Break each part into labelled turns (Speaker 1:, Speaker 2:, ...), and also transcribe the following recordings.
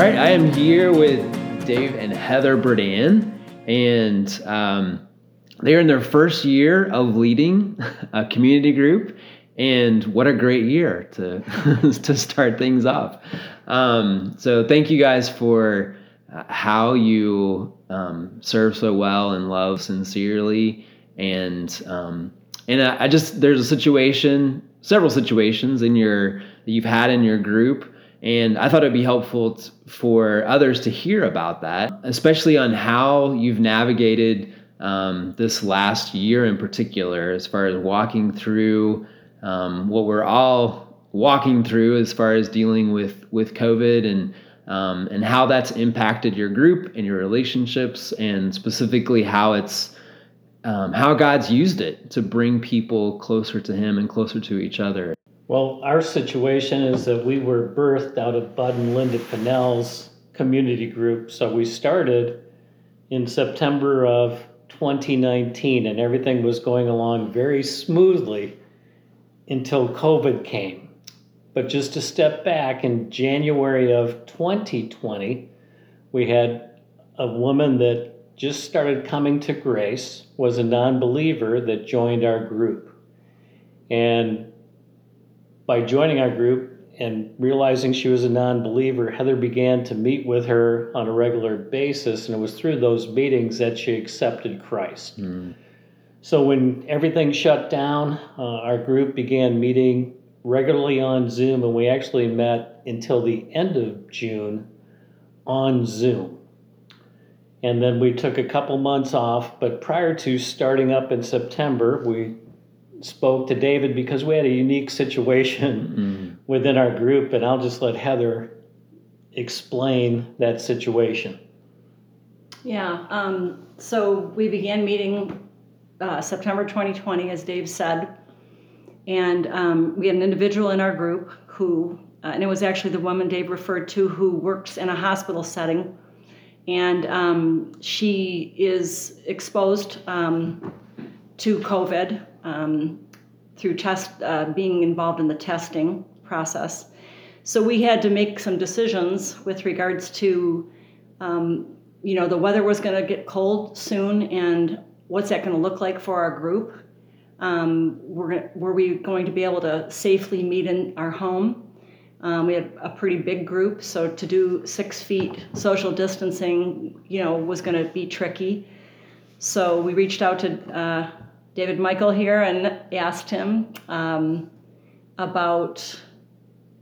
Speaker 1: All right, I am here with Dave and Heather Burdan, and um, they're in their first year of leading a community group. And what a great year to to start things off. Um, so thank you guys for uh, how you um, serve so well and love sincerely, and um, and I, I just there's a situation, several situations in your that you've had in your group and I thought it'd be helpful t- for others to hear about that, especially on how you've navigated um, this last year in particular, as far as walking through um, what we're all walking through as far as dealing with with COVID and um, and how that's impacted your group and your relationships, and specifically how it's um, how God's used it to bring people closer to Him and closer to each other.
Speaker 2: Well, our situation is that we were birthed out of Bud and Linda Pinnell's community group. So we started in September of 2019, and everything was going along very smoothly until COVID came. But just to step back, in January of 2020, we had a woman that just started coming to grace, was a non believer that joined our group. And by joining our group and realizing she was a non believer, Heather began to meet with her on a regular basis, and it was through those meetings that she accepted Christ. Mm. So when everything shut down, uh, our group began meeting regularly on Zoom, and we actually met until the end of June on Zoom. And then we took a couple months off, but prior to starting up in September, we spoke to David because we had a unique situation mm. within our group, and I'll just let Heather explain that situation.
Speaker 3: Yeah, um, so we began meeting uh, September 2020, as Dave said, and um, we had an individual in our group who, uh, and it was actually the woman Dave referred to, who works in a hospital setting, and um, she is exposed um, to COVID um, through test uh, being involved in the testing process. So we had to make some decisions with regards to, um, you know, the weather was going to get cold soon, and what's that going to look like for our group? Um, were, were we going to be able to safely meet in our home? Um, we had a pretty big group, so to do six feet social distancing, you know, was going to be tricky. So we reached out to uh, David Michael here and asked him um, about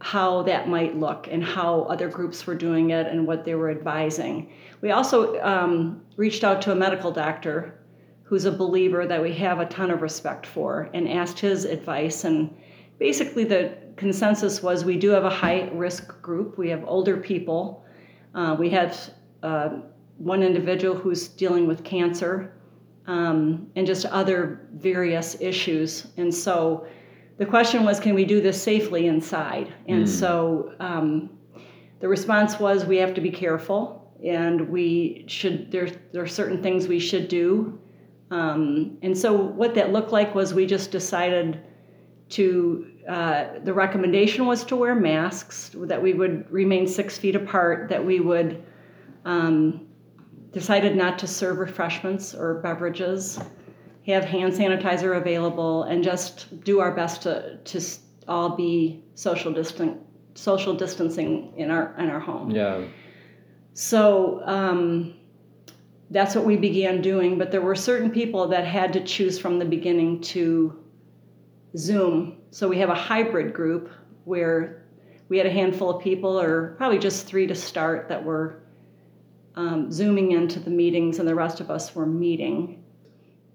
Speaker 3: how that might look and how other groups were doing it and what they were advising. We also um, reached out to a medical doctor who's a believer that we have a ton of respect for and asked his advice. And basically, the consensus was we do have a high risk group. We have older people. Uh, we have uh, one individual who's dealing with cancer um, and just other various issues. And so the question was, can we do this safely inside? And mm. so um, the response was, we have to be careful, and we should. There, there are certain things we should do. Um, and so what that looked like was we just decided to. Uh, the recommendation was to wear masks, that we would remain six feet apart, that we would um, decided not to serve refreshments or beverages, have hand sanitizer available, and just do our best to, to all be social distant, social distancing in our in our home.
Speaker 1: Yeah.
Speaker 3: So um, that's what we began doing. But there were certain people that had to choose from the beginning to Zoom. So we have a hybrid group where we had a handful of people, or probably just three to start, that were um, zooming into the meetings, and the rest of us were meeting.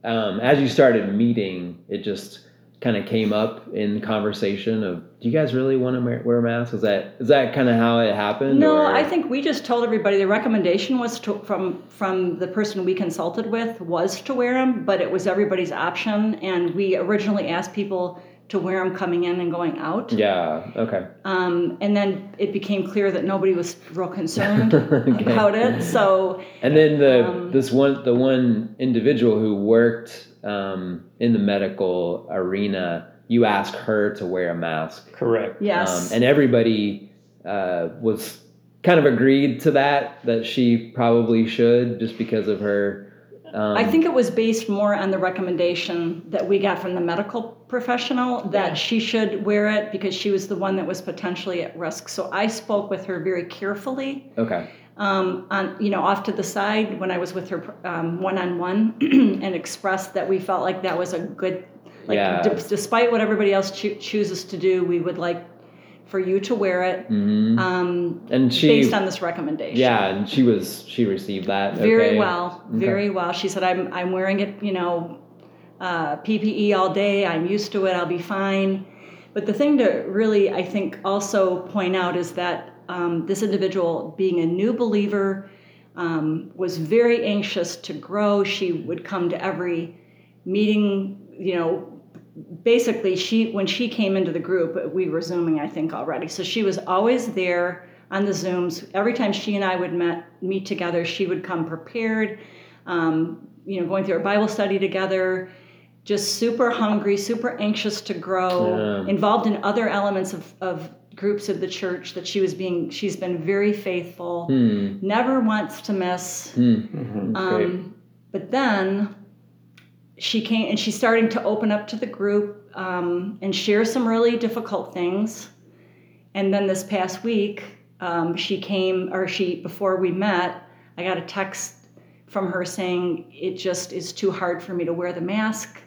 Speaker 1: Um, as you started meeting, it just kind of came up in conversation of do you guys really want to wear masks is that is that kind of how it happened
Speaker 3: no or? i think we just told everybody the recommendation was to, from from the person we consulted with was to wear them but it was everybody's option and we originally asked people to where I'm coming in and going out.
Speaker 1: Yeah. Okay.
Speaker 3: Um, and then it became clear that nobody was real concerned okay. about it. So.
Speaker 1: And then the um, this one the one individual who worked um, in the medical arena, you asked her to wear a mask.
Speaker 2: Correct.
Speaker 3: Yes.
Speaker 1: Um, and everybody uh, was kind of agreed to that that she probably should just because of her. Um,
Speaker 3: I think it was based more on the recommendation that we got from the medical professional that
Speaker 2: Yeah.
Speaker 3: she should wear it because she was the one that was potentially at risk. So I spoke with her very carefully,
Speaker 1: Okay.
Speaker 3: um, on you know off to the side when I was with her one on one, and expressed that we felt like that was a good, like
Speaker 1: Yeah.
Speaker 3: d- despite what everybody else choo- chooses to do, we would like for you to wear it
Speaker 1: hmm
Speaker 3: um,
Speaker 1: and she,
Speaker 3: based on this recommendation.
Speaker 1: yeah, and she was she received that
Speaker 3: Very
Speaker 1: okay.
Speaker 3: well, very well. She said, "I'm I'm wearing it, you know, uh, PPE all day. I'm used to it. I'll be fine." But the thing to really, I think, also point out is that um, this individual, being a new believer, um, was very anxious to grow. She would come to every meeting, you know. Basically, she when she came into the group, we were zooming, I think, already. So she was always there on the Zooms. Every time she and I would met, meet together, she would come prepared, um, you know, going through a Bible study together, just super hungry, super anxious to grow,
Speaker 1: Yeah.
Speaker 3: involved in other elements of, of groups of the church that she was being, she's been very faithful,
Speaker 1: Hmm.
Speaker 3: never wants to miss.
Speaker 1: Hmm.
Speaker 3: Um, but then she came and she's starting to open up to the group um, and share some really difficult things. And then this past week, um, she came, or she, before we met, I got a text from her saying, It just is too hard for me to wear the mask.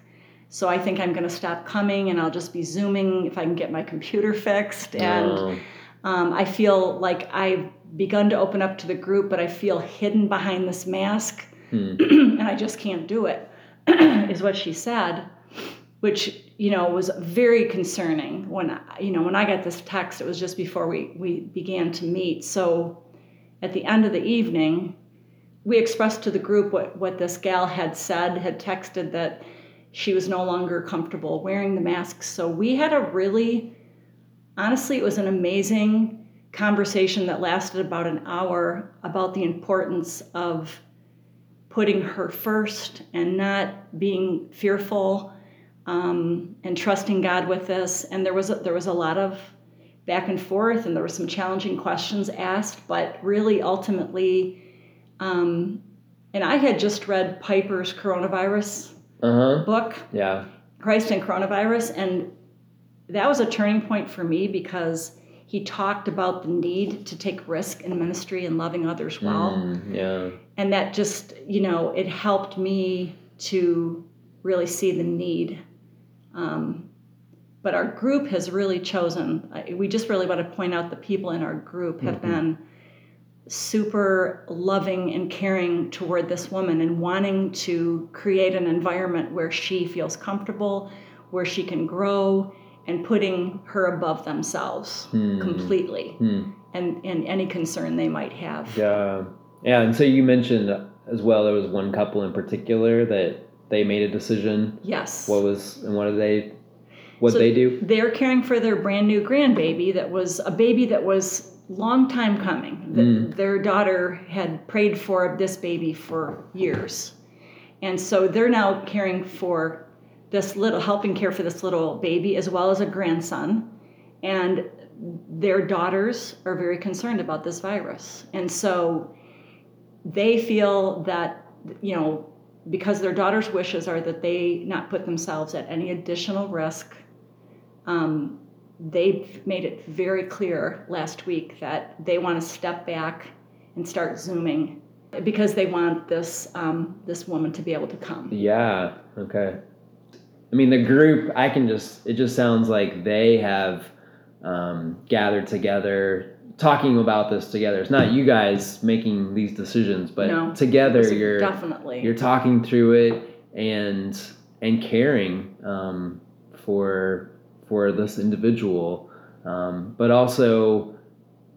Speaker 3: So I think I'm going to stop coming and I'll just be Zooming if I can get my computer fixed. And
Speaker 1: Oh.
Speaker 3: um, I feel like I've begun to open up to the group, but I feel hidden behind this mask
Speaker 1: Hmm.
Speaker 3: and I just can't do it, is what she said, which you know was very concerning. When you know when I got this text, it was just before we we began to meet. So at the end of the evening, we expressed to the group what what this gal had said, had texted that she was no longer comfortable wearing the mask. So we had a really, honestly, it was an amazing conversation that lasted about an hour about the importance of putting her first and not being fearful um, and trusting God with this. And there was a, there was a lot of back and forth, and there were some challenging questions asked, but really ultimately, um, and I had just read Piper's coronavirus
Speaker 1: Uh-huh.
Speaker 3: book,
Speaker 1: Yeah.
Speaker 3: Christ and coronavirus, and that was a turning point for me because he talked about the need to take risk in ministry and loving others well.
Speaker 1: Mm, yeah.
Speaker 3: and that just you know it helped me to really see the need. Um, but our group has really chosen we just really want to point out the people in our group have been super loving and caring toward this woman and wanting to create an environment where she feels comfortable where she can grow and putting her above themselves
Speaker 1: Hmm.
Speaker 3: completely
Speaker 1: Hmm.
Speaker 3: and, and any concern they might have
Speaker 1: Yeah. Yeah. And so you mentioned as well, there was one couple in particular that they made a decision.
Speaker 3: yes
Speaker 1: What was, and what did they, what
Speaker 3: So
Speaker 1: they do?
Speaker 3: They're caring for their brand new grandbaby that was a baby that was long time coming.
Speaker 1: Mm.
Speaker 3: Their daughter had prayed for this baby for years. And so they're now caring for this little, helping care for this little baby as well as a grandson. And their daughters are very concerned about this virus. And so they feel that, you know, because their daughter's wishes are that they not put themselves at any additional risk, um, they've made it very clear last week that they want to step back and start zooming because they want this um, this woman to be able to come.
Speaker 1: Yeah. Okay. I mean, the group, I can just, it just sounds like they have um, gathered together, talking about this together. It's not you guys making these decisions, but
Speaker 3: No,
Speaker 1: together you're,
Speaker 3: definitely
Speaker 1: you're talking through it and, and caring um, for, for this individual. Um, but also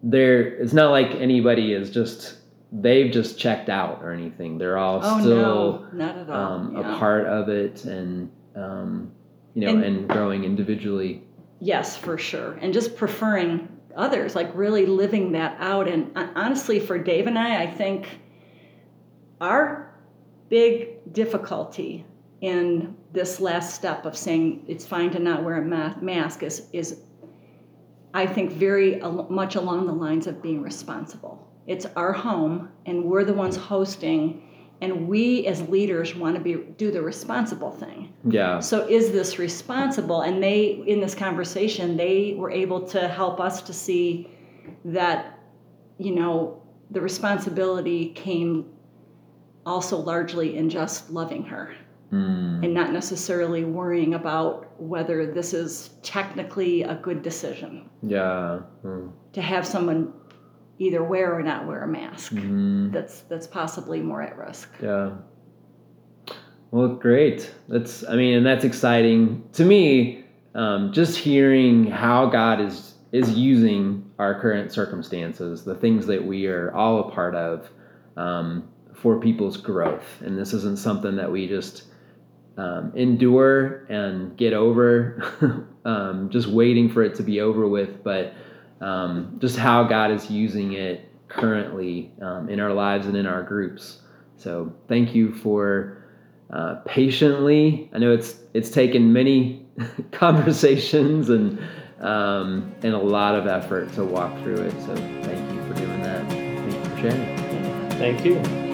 Speaker 1: there, it's not like anybody is just, they've just checked out or anything. They're all
Speaker 3: oh
Speaker 1: still,
Speaker 3: no, not at all.
Speaker 1: um,
Speaker 3: yeah.
Speaker 1: a part of it and um, you know
Speaker 3: And-
Speaker 1: and, growing individually
Speaker 3: Yes, for sure. And just preferring others, like really living that out. And honestly, for Dave and I, I think our big difficulty in this last step of saying it's fine to not wear a ma- mask is, is I think, very al- much along the lines of being responsible. It's our home, and we're the ones hosting, and we as leaders want to be do the responsible thing.
Speaker 1: Yeah.
Speaker 3: So is this responsible? And they, in this conversation, they were able to help us to see that, you know, the responsibility came also largely in just loving her
Speaker 1: Mm.
Speaker 3: and not necessarily worrying about whether this is technically a good decision
Speaker 1: Yeah. Mm.
Speaker 3: to have someone either wear or not wear a mask.
Speaker 1: Mhm.
Speaker 3: That's that's possibly more at risk.
Speaker 1: Yeah. Well, great. That's, I mean, and that's exciting to me. Um, just hearing how God is is using our current circumstances, the things that we are all a part of, um, for people's growth. And this isn't something that we just um, endure and get over, um, just waiting for it to be over with, but um, just how God is using it currently um, in our lives and in our groups. So thank you for uh, patiently. I know it's it's taken many conversations and um, and a lot of effort to walk through it. So thank you for doing that. Thank you for sharing.
Speaker 2: Thank you.